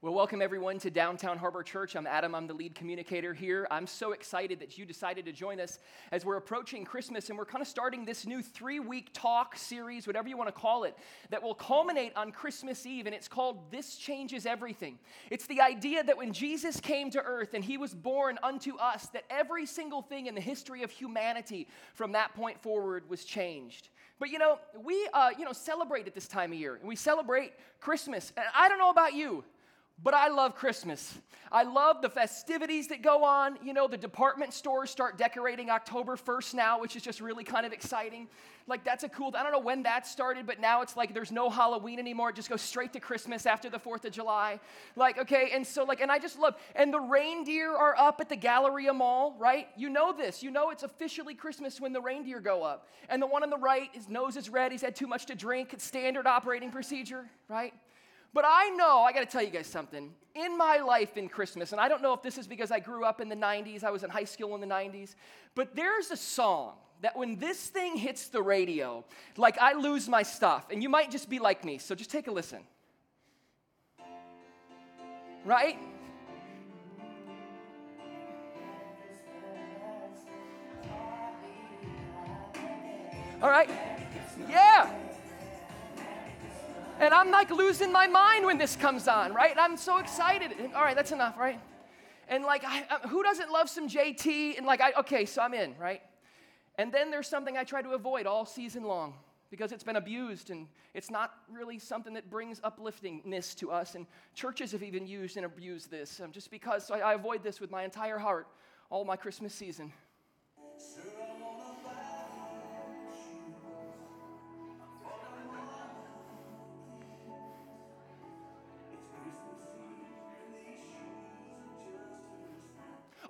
Well, welcome everyone to Downtown Harbor Church. I'm Adam, I'm the lead communicator here. I'm so excited that you decided to join us as we're approaching Christmas and we're kind of starting this new three week talk series, whatever you want to call it, that will culminate on Christmas Eve. And it's called This Changes Everything. It's the idea that when Jesus came to earth and he was born unto us, that every single thing in the history of humanity from that point forward was changed. But you know, we uh, you know celebrate at this time of year, and we celebrate Christmas. And I don't know about you, but I love Christmas. I love the festivities that go on. You know, the department stores start decorating October 1st now, which is just really kind of exciting. Like, that's a cool, I don't know when that started, but now it's like there's no Halloween anymore. It just goes straight to Christmas after the 4th of July. Like, okay, and so, like, and I just love, and the reindeer are up at the Galleria Mall, right? You know this. You know it's officially Christmas when the reindeer go up. And the one on the right, his nose is red, he's had too much to drink. It's standard operating procedure, right? But I know, I got to tell you guys something. In my life in Christmas, and I don't know if this is because I grew up in the 90s, I was in high school in the 90s, but there's a song that when this thing hits the radio, like I lose my stuff. And you might just be like me, so just take a listen. Right? All right? Yeah. And I'm like losing my mind when this comes on, right? I'm so excited. All right, that's enough, right? And like, I, I, who doesn't love some JT? And like, I, okay, so I'm in, right? And then there's something I try to avoid all season long because it's been abused and it's not really something that brings upliftingness to us. And churches have even used and abused this um, just because. So I, I avoid this with my entire heart all my Christmas season.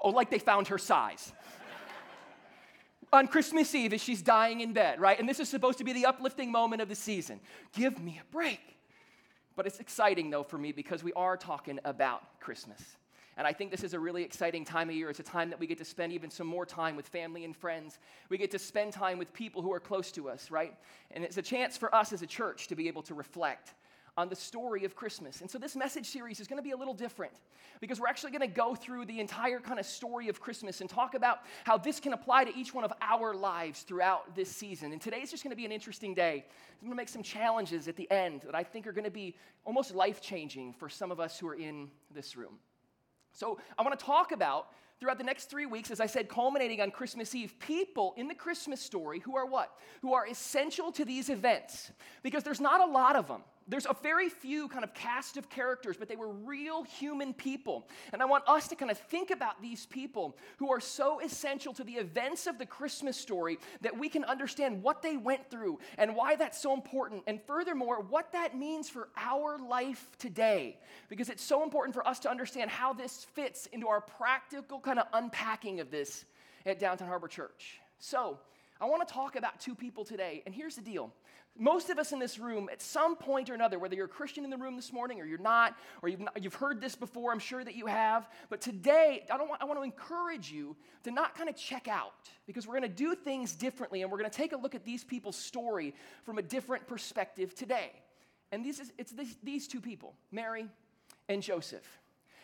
Oh, like they found her size. On Christmas Eve, as she's dying in bed, right? And this is supposed to be the uplifting moment of the season. Give me a break. But it's exciting, though, for me because we are talking about Christmas. And I think this is a really exciting time of year. It's a time that we get to spend even some more time with family and friends. We get to spend time with people who are close to us, right? And it's a chance for us as a church to be able to reflect on the story of Christmas. And so this message series is going to be a little different because we're actually going to go through the entire kind of story of Christmas and talk about how this can apply to each one of our lives throughout this season. And today is just going to be an interesting day. I'm going to make some challenges at the end that I think are going to be almost life changing for some of us who are in this room. So I want to talk about throughout the next three weeks, as I said, culminating on Christmas Eve, people in the Christmas story who are what? Who are essential to these events because there's not a lot of them there's a very few kind of cast of characters, but they were real human people. And I want us to kind of think about these people who are so essential to the events of the Christmas story that we can understand what they went through and why that's so important. And furthermore, what that means for our life today. Because it's so important for us to understand how this fits into our practical kind of unpacking of this at Downtown Harbor Church. So, I want to talk about two people today. And here's the deal most of us in this room, at some point or another, whether you're a Christian in the room this morning or you're not, or you've, not, you've heard this before, I'm sure that you have, but today I, don't want, I want to encourage you to not kind of check out because we're going to do things differently and we're going to take a look at these people's story from a different perspective today. And these is, it's this, these two people, Mary and Joseph.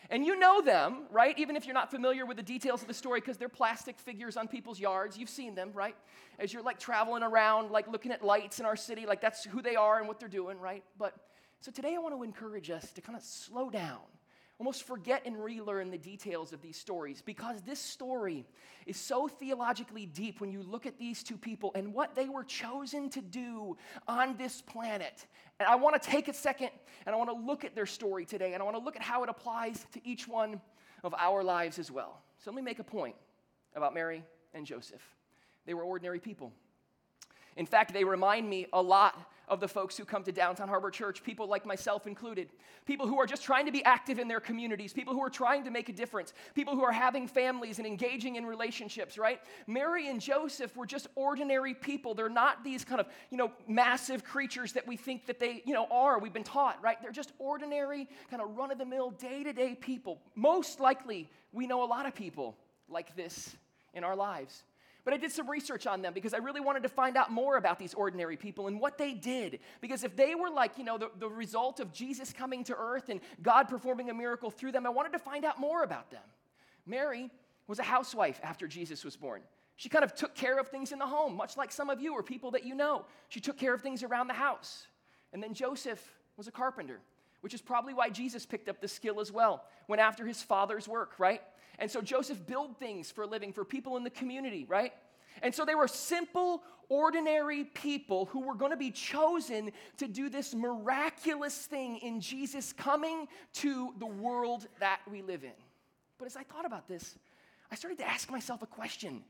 And you know them, right? Even if you're not familiar with the details of the story, because they're plastic figures on people's yards. You've seen them, right? As you're like traveling around, like looking at lights in our city, like that's who they are and what they're doing, right? But so today I want to encourage us to kind of slow down almost forget and relearn the details of these stories because this story is so theologically deep when you look at these two people and what they were chosen to do on this planet. And I want to take a second and I want to look at their story today and I want to look at how it applies to each one of our lives as well. So let me make a point about Mary and Joseph. They were ordinary people. In fact, they remind me a lot of the folks who come to Downtown Harbor Church, people like myself included, people who are just trying to be active in their communities, people who are trying to make a difference, people who are having families and engaging in relationships, right? Mary and Joseph were just ordinary people. They're not these kind of, you know, massive creatures that we think that they, you know, are. We've been taught, right? They're just ordinary, kind of run of the mill, day to day people. Most likely, we know a lot of people like this in our lives. But I did some research on them because I really wanted to find out more about these ordinary people and what they did. Because if they were like, you know, the, the result of Jesus coming to earth and God performing a miracle through them, I wanted to find out more about them. Mary was a housewife after Jesus was born. She kind of took care of things in the home, much like some of you or people that you know. She took care of things around the house. And then Joseph was a carpenter, which is probably why Jesus picked up the skill as well, went after his father's work, right? And so Joseph built things for a living for people in the community, right? And so they were simple, ordinary people who were going to be chosen to do this miraculous thing in Jesus coming to the world that we live in. But as I thought about this, I started to ask myself a question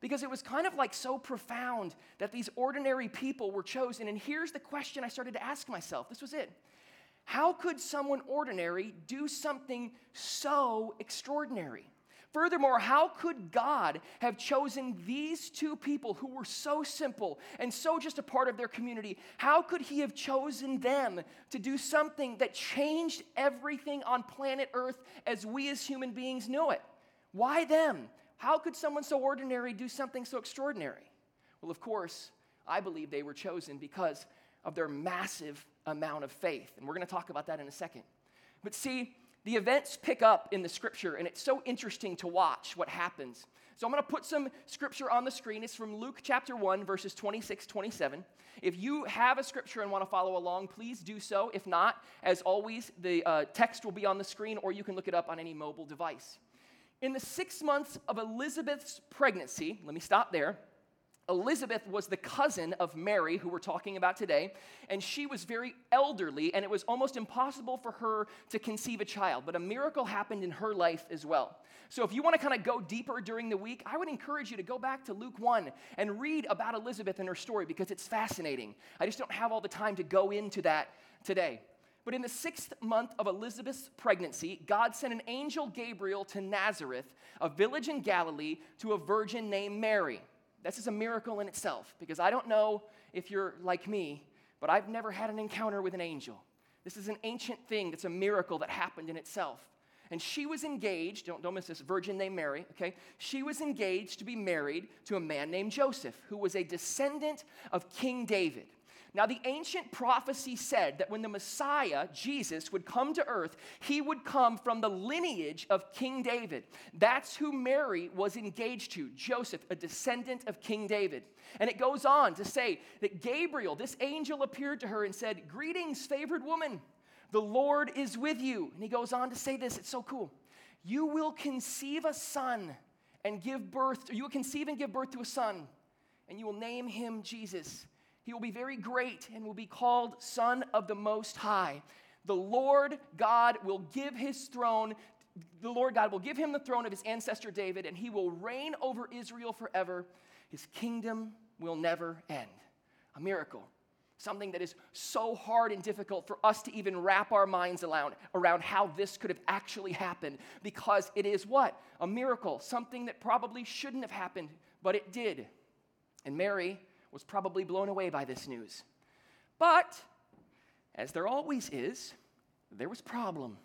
because it was kind of like so profound that these ordinary people were chosen. And here's the question I started to ask myself this was it. How could someone ordinary do something so extraordinary? Furthermore, how could God have chosen these two people who were so simple and so just a part of their community? How could He have chosen them to do something that changed everything on planet Earth as we as human beings know it? Why them? How could someone so ordinary do something so extraordinary? Well, of course, I believe they were chosen because of their massive amount of faith. And we're going to talk about that in a second. But see, the events pick up in the scripture, and it's so interesting to watch what happens. So I'm going to put some scripture on the screen. It's from Luke chapter 1, verses 26, 27. If you have a scripture and want to follow along, please do so. If not, as always, the uh, text will be on the screen, or you can look it up on any mobile device. In the six months of Elizabeth's pregnancy, let me stop there. Elizabeth was the cousin of Mary, who we're talking about today, and she was very elderly, and it was almost impossible for her to conceive a child. But a miracle happened in her life as well. So, if you want to kind of go deeper during the week, I would encourage you to go back to Luke 1 and read about Elizabeth and her story because it's fascinating. I just don't have all the time to go into that today. But in the sixth month of Elizabeth's pregnancy, God sent an angel Gabriel to Nazareth, a village in Galilee, to a virgin named Mary. This is a miracle in itself because I don't know if you're like me, but I've never had an encounter with an angel. This is an ancient thing that's a miracle that happened in itself. And she was engaged, don't, don't miss this, virgin named Mary, okay? She was engaged to be married to a man named Joseph, who was a descendant of King David. Now, the ancient prophecy said that when the Messiah, Jesus, would come to earth, he would come from the lineage of King David. That's who Mary was engaged to, Joseph, a descendant of King David. And it goes on to say that Gabriel, this angel, appeared to her and said, Greetings, favored woman, the Lord is with you. And he goes on to say this, it's so cool. You will conceive a son and give birth, you will conceive and give birth to a son, and you will name him Jesus he will be very great and will be called Son of the Most High. The Lord God will give his throne, the Lord God will give him the throne of his ancestor David, and he will reign over Israel forever. His kingdom will never end. A miracle. Something that is so hard and difficult for us to even wrap our minds around, around how this could have actually happened because it is what? A miracle. Something that probably shouldn't have happened, but it did. And Mary was probably blown away by this news. But, as there always is, there was problem.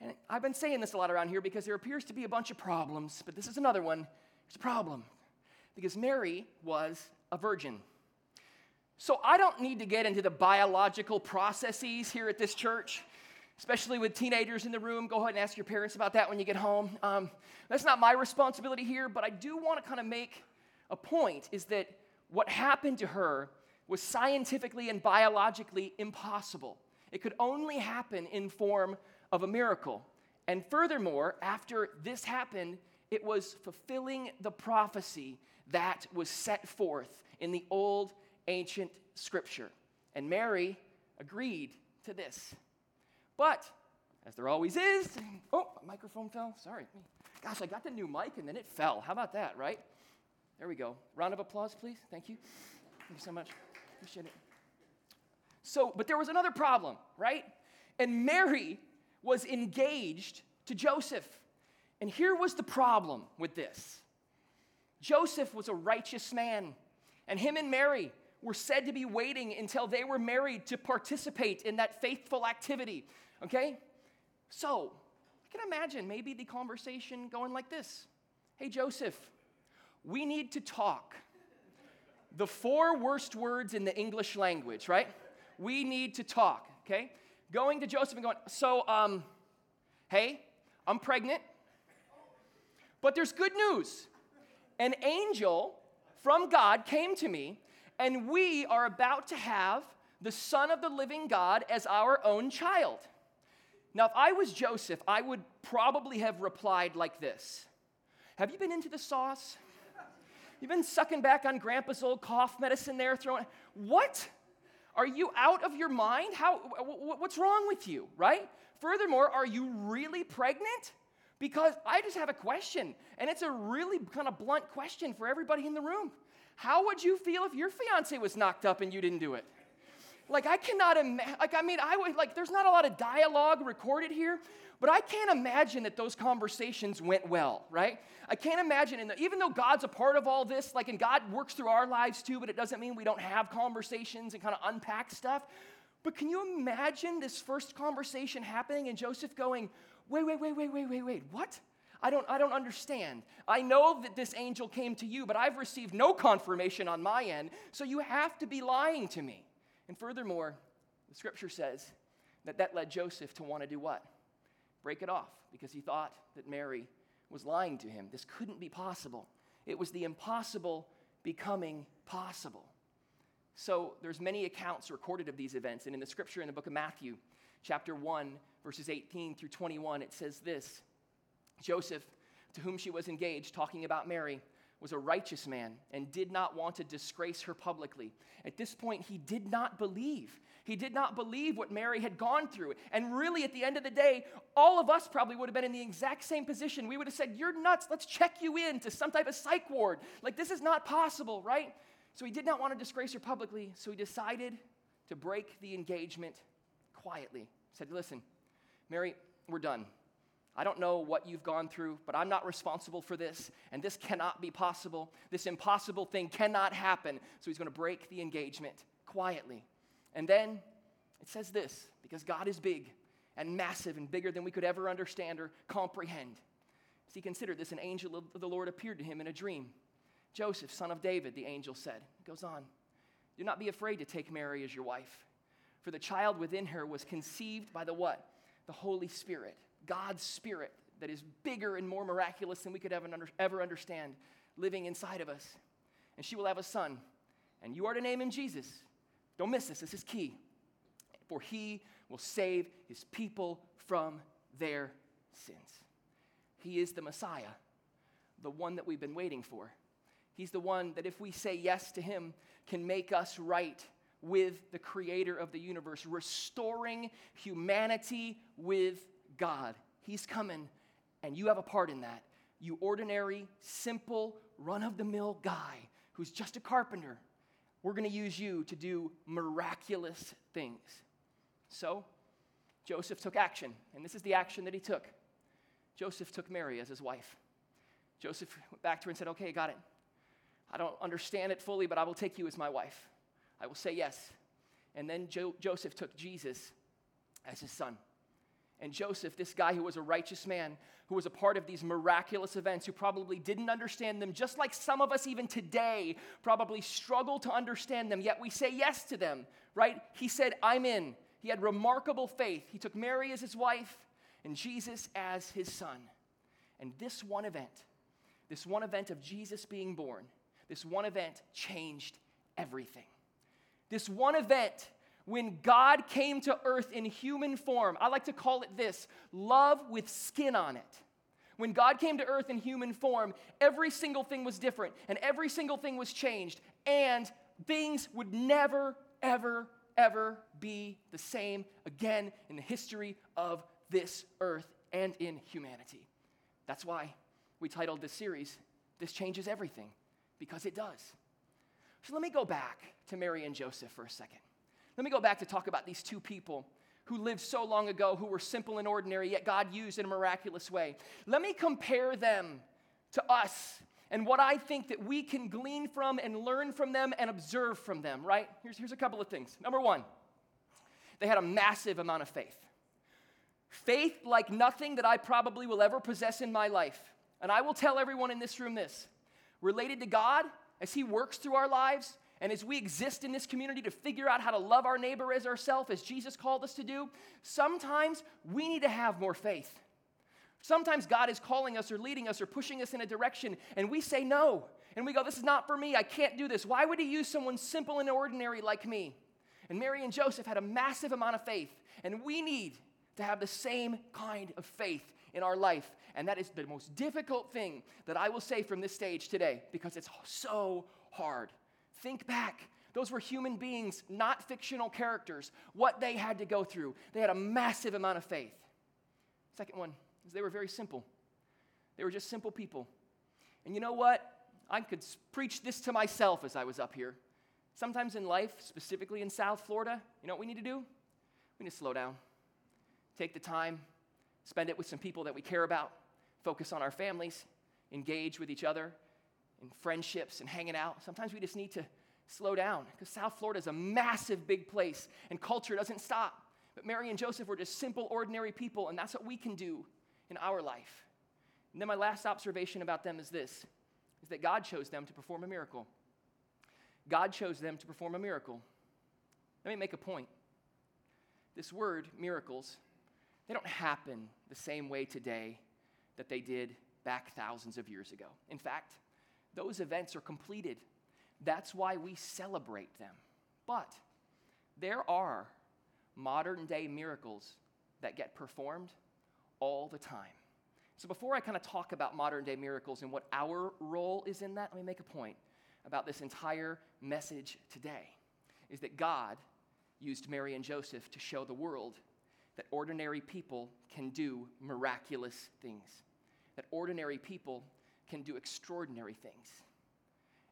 And I've been saying this a lot around here because there appears to be a bunch of problems, but this is another one. There's a problem. Because Mary was a virgin. So I don't need to get into the biological processes here at this church, especially with teenagers in the room. Go ahead and ask your parents about that when you get home. Um, that's not my responsibility here, but I do want to kind of make a point is that what happened to her was scientifically and biologically impossible. It could only happen in form of a miracle. And furthermore, after this happened, it was fulfilling the prophecy that was set forth in the old ancient scripture. And Mary agreed to this. But, as there always is, oh, my microphone fell. Sorry. Gosh, I got the new mic and then it fell. How about that, right? There we go. Round of applause, please. Thank you. Thank you so much. Appreciate it. So, but there was another problem, right? And Mary was engaged to Joseph. And here was the problem with this Joseph was a righteous man, and him and Mary were said to be waiting until they were married to participate in that faithful activity, okay? So, I can imagine maybe the conversation going like this Hey, Joseph, we need to talk. The four worst words in the English language, right? We need to talk, okay? Going to Joseph and going, so, um, hey, I'm pregnant, but there's good news. An angel from God came to me, and we are about to have the Son of the living God as our own child. Now, if I was Joseph, I would probably have replied like this Have you been into the sauce? You've been sucking back on grandpa's old cough medicine there, throwing. What? Are you out of your mind? How, what's wrong with you, right? Furthermore, are you really pregnant? Because I just have a question, and it's a really kind of blunt question for everybody in the room. How would you feel if your fiance was knocked up and you didn't do it? Like, I cannot imagine, like, I mean, I would, like, there's not a lot of dialogue recorded here, but I can't imagine that those conversations went well, right? I can't imagine, and even though God's a part of all this, like, and God works through our lives too, but it doesn't mean we don't have conversations and kind of unpack stuff. But can you imagine this first conversation happening and Joseph going, wait, wait, wait, wait, wait, wait, wait, what? I don't, I don't understand. I know that this angel came to you, but I've received no confirmation on my end, so you have to be lying to me. And furthermore, the scripture says that that led Joseph to want to do what? Break it off because he thought that Mary was lying to him. This couldn't be possible. It was the impossible becoming possible. So there's many accounts recorded of these events and in the scripture in the book of Matthew, chapter 1, verses 18 through 21, it says this. Joseph, to whom she was engaged, talking about Mary, was a righteous man and did not want to disgrace her publicly. At this point, he did not believe. He did not believe what Mary had gone through. And really, at the end of the day, all of us probably would have been in the exact same position. We would have said, You're nuts. Let's check you in to some type of psych ward. Like, this is not possible, right? So he did not want to disgrace her publicly. So he decided to break the engagement quietly. He said, Listen, Mary, we're done. I don't know what you've gone through, but I'm not responsible for this, and this cannot be possible. This impossible thing cannot happen. So he's going to break the engagement quietly. And then it says this because God is big and massive and bigger than we could ever understand or comprehend. As he considered this, an angel of the Lord appeared to him in a dream. Joseph, son of David, the angel said, goes on, do not be afraid to take Mary as your wife, for the child within her was conceived by the what? The Holy Spirit. God's Spirit that is bigger and more miraculous than we could ever, ever understand living inside of us. And she will have a son, and you are to name him Jesus. Don't miss this, this is key. For he will save his people from their sins. He is the Messiah, the one that we've been waiting for. He's the one that, if we say yes to him, can make us right with the creator of the universe, restoring humanity with God. He's coming, and you have a part in that. You ordinary, simple, run of the mill guy who's just a carpenter. We're going to use you to do miraculous things. So, Joseph took action, and this is the action that he took. Joseph took Mary as his wife. Joseph went back to her and said, Okay, got it. I don't understand it fully, but I will take you as my wife. I will say yes. And then jo- Joseph took Jesus as his son. And Joseph, this guy who was a righteous man, who was a part of these miraculous events, who probably didn't understand them, just like some of us even today probably struggle to understand them, yet we say yes to them, right? He said, I'm in. He had remarkable faith. He took Mary as his wife and Jesus as his son. And this one event, this one event of Jesus being born, this one event changed everything. This one event when God came to earth in human form. I like to call it this love with skin on it. When God came to earth in human form, every single thing was different and every single thing was changed, and things would never, ever, ever be the same again in the history of this earth and in humanity. That's why we titled this series, This Changes Everything, because it does. So let me go back to Mary and Joseph for a second. Let me go back to talk about these two people who lived so long ago, who were simple and ordinary, yet God used in a miraculous way. Let me compare them to us and what I think that we can glean from and learn from them and observe from them, right? Here's, here's a couple of things. Number one, they had a massive amount of faith. Faith like nothing that I probably will ever possess in my life. And I will tell everyone in this room this related to God as He works through our lives, and as we exist in this community to figure out how to love our neighbor as ourselves, as Jesus called us to do, sometimes we need to have more faith. Sometimes God is calling us or leading us or pushing us in a direction, and we say no. And we go, This is not for me. I can't do this. Why would He use someone simple and ordinary like me? And Mary and Joseph had a massive amount of faith, and we need to have the same kind of faith in our life. And that is the most difficult thing that I will say from this stage today because it's so hard. Think back. Those were human beings, not fictional characters. What they had to go through. They had a massive amount of faith. Second one is they were very simple. They were just simple people. And you know what? I could preach this to myself as I was up here. Sometimes in life, specifically in South Florida, you know what we need to do? We need to slow down, take the time, spend it with some people that we care about, focus on our families, engage with each other in friendships and hanging out. Sometimes we just need to slow down because South Florida is a massive, big place and culture doesn't stop. But Mary and Joseph were just simple, ordinary people, and that's what we can do in our life. And then my last observation about them is this is that God chose them to perform a miracle. God chose them to perform a miracle. Let me make a point. This word, miracles, they don't happen the same way today that they did back thousands of years ago. In fact, those events are completed. That's why we celebrate them. But there are modern day miracles that get performed all the time. So, before I kind of talk about modern day miracles and what our role is in that, let me make a point about this entire message today is that God used Mary and Joseph to show the world that ordinary people can do miraculous things, that ordinary people can do extraordinary things.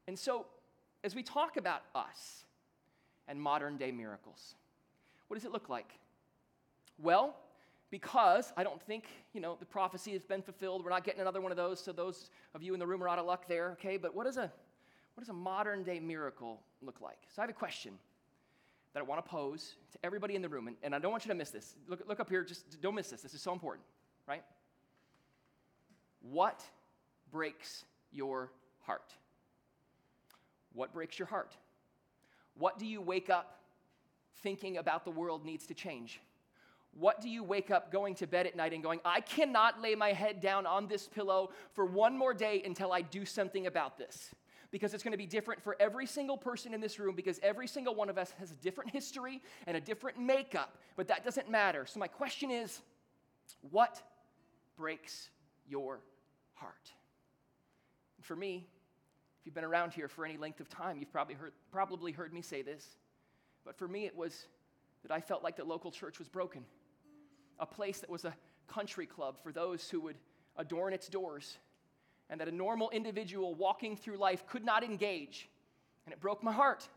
And so, as we talk about us and modern day miracles, what does it look like? Well, because I don't think, you know, the prophecy has been fulfilled. We're not getting another one of those, so those of you in the room are out of luck there, okay? But what, is a, what does a modern day miracle look like? So I have a question that I want to pose to everybody in the room, and, and I don't want you to miss this. Look, look up here, just don't miss this. This is so important, right? What breaks your heart? What breaks your heart? What do you wake up thinking about the world needs to change? What do you wake up going to bed at night and going, I cannot lay my head down on this pillow for one more day until I do something about this? Because it's going to be different for every single person in this room because every single one of us has a different history and a different makeup, but that doesn't matter. So, my question is what breaks your heart? For me, if you've been around here for any length of time, you've probably heard, probably heard me say this. But for me, it was that I felt like the local church was broken a place that was a country club for those who would adorn its doors, and that a normal individual walking through life could not engage. And it broke my heart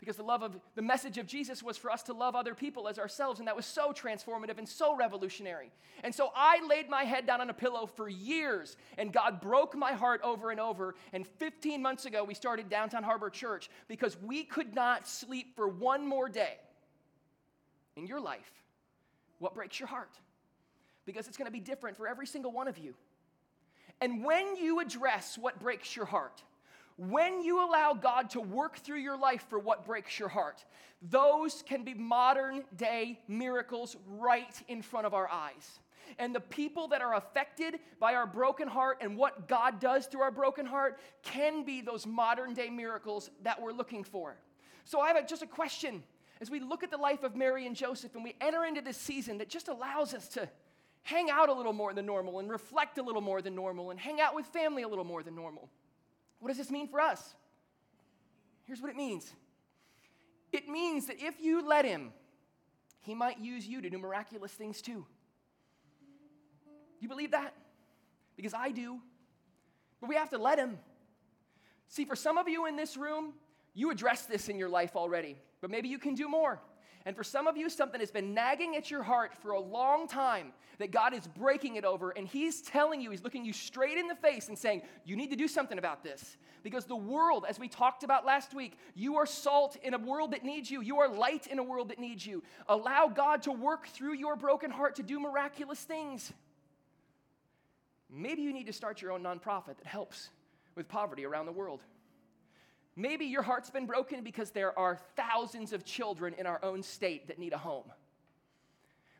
because the love of the message of Jesus was for us to love other people as ourselves, and that was so transformative and so revolutionary. And so I laid my head down on a pillow for years, and God broke my heart over and over. And 15 months ago, we started Downtown Harbor Church because we could not sleep for one more day in your life what breaks your heart? Because it's going to be different for every single one of you. And when you address what breaks your heart, when you allow God to work through your life for what breaks your heart, those can be modern day miracles right in front of our eyes. And the people that are affected by our broken heart and what God does through our broken heart can be those modern day miracles that we're looking for. So I have a, just a question as we look at the life of Mary and Joseph and we enter into this season that just allows us to hang out a little more than normal and reflect a little more than normal and hang out with family a little more than normal. What does this mean for us? Here's what it means it means that if you let Him, He might use you to do miraculous things too. You believe that? Because I do. But we have to let Him. See, for some of you in this room, you address this in your life already but maybe you can do more. And for some of you, something has been nagging at your heart for a long time that God is breaking it over, and He's telling you, He's looking you straight in the face and saying, You need to do something about this. Because the world, as we talked about last week, you are salt in a world that needs you, you are light in a world that needs you. Allow God to work through your broken heart to do miraculous things. Maybe you need to start your own nonprofit that helps with poverty around the world. Maybe your heart's been broken because there are thousands of children in our own state that need a home.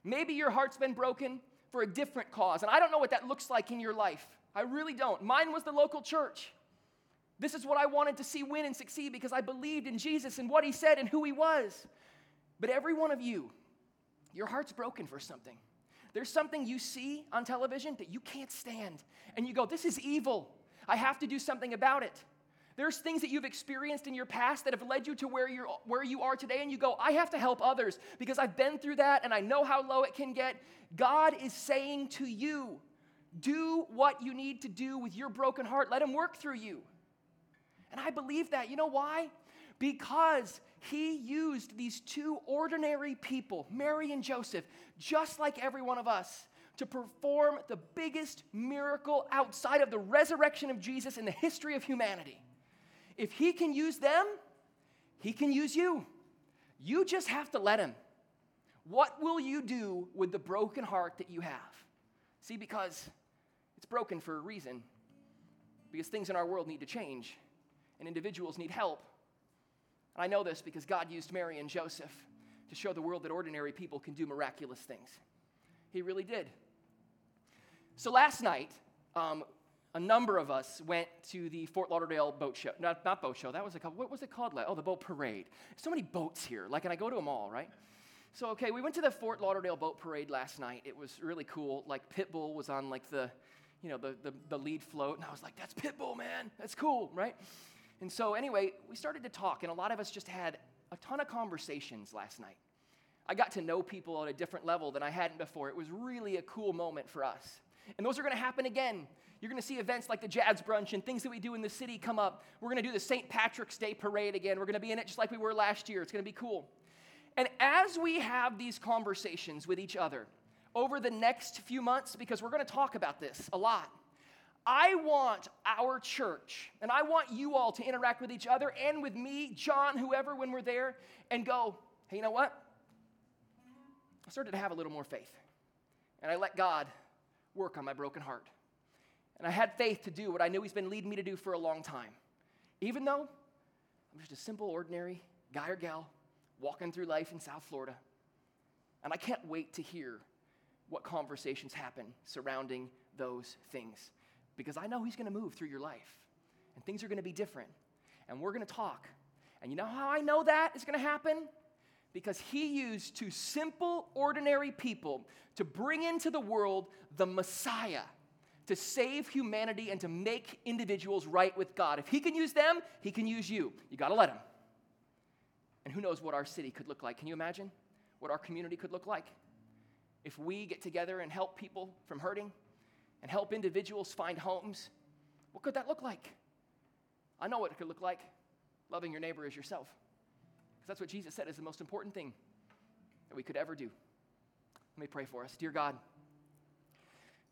Maybe your heart's been broken for a different cause, and I don't know what that looks like in your life. I really don't. Mine was the local church. This is what I wanted to see win and succeed because I believed in Jesus and what he said and who he was. But every one of you, your heart's broken for something. There's something you see on television that you can't stand, and you go, This is evil. I have to do something about it. There's things that you've experienced in your past that have led you to where, you're, where you are today, and you go, I have to help others because I've been through that and I know how low it can get. God is saying to you, do what you need to do with your broken heart. Let Him work through you. And I believe that. You know why? Because He used these two ordinary people, Mary and Joseph, just like every one of us, to perform the biggest miracle outside of the resurrection of Jesus in the history of humanity. If He can use them, He can use you. You just have to let Him. What will you do with the broken heart that you have? See, because it's broken for a reason, because things in our world need to change and individuals need help. And I know this because God used Mary and Joseph to show the world that ordinary people can do miraculous things. He really did. So last night, um, a number of us went to the Fort Lauderdale boat show. Not, not boat show, that was a what was it called? Oh, the boat parade. So many boats here, like, and I go to them all, right? So, okay, we went to the Fort Lauderdale boat parade last night. It was really cool. Like, Pitbull was on, like, the, you know, the, the, the lead float, and I was like, that's Pitbull, man. That's cool, right? And so, anyway, we started to talk, and a lot of us just had a ton of conversations last night. I got to know people at a different level than I hadn't before. It was really a cool moment for us. And those are going to happen again. You're going to see events like the Jazz Brunch and things that we do in the city come up. We're going to do the St. Patrick's Day parade again. We're going to be in it just like we were last year. It's going to be cool. And as we have these conversations with each other over the next few months, because we're going to talk about this a lot, I want our church, and I want you all to interact with each other and with me, John, whoever, when we're there, and go, hey, you know what? I started to have a little more faith. And I let God work on my broken heart. And I had faith to do what I knew He's been leading me to do for a long time. Even though I'm just a simple, ordinary guy or gal walking through life in South Florida. And I can't wait to hear what conversations happen surrounding those things because I know He's going to move through your life and things are going to be different. And we're going to talk. And you know how I know that is going to happen? because he used two simple, ordinary people to bring into the world the Messiah to save humanity and to make individuals right with God. If he can use them, he can use you. You got to let him. And who knows what our city could look like? Can you imagine what our community could look like? If we get together and help people from hurting and help individuals find homes, what could that look like? I know what it could look like loving your neighbor as yourself. Because that's what Jesus said is the most important thing that we could ever do. Let me pray for us. Dear God,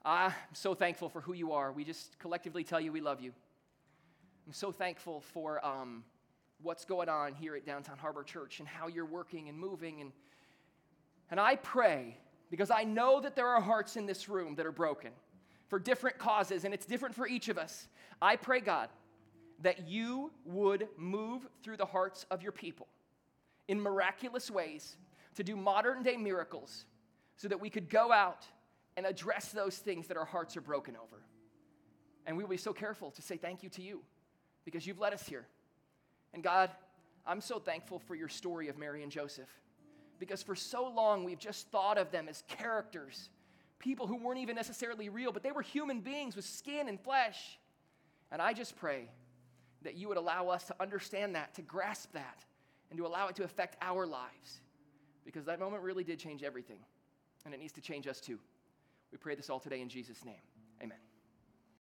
I'm so thankful for who you are. We just collectively tell you we love you. I'm so thankful for um, what's going on here at Downtown Harbor Church and how you're working and moving. And, and I pray, because I know that there are hearts in this room that are broken for different causes, and it's different for each of us. I pray, God, that you would move through the hearts of your people in miraculous ways to do modern day miracles so that we could go out and address those things that our hearts are broken over. And we will be so careful to say thank you to you because you've led us here. And God, I'm so thankful for your story of Mary and Joseph because for so long we've just thought of them as characters, people who weren't even necessarily real, but they were human beings with skin and flesh. And I just pray that you would allow us to understand that, to grasp that, and to allow it to affect our lives. Because that moment really did change everything, and it needs to change us too. We pray this all today in Jesus' name.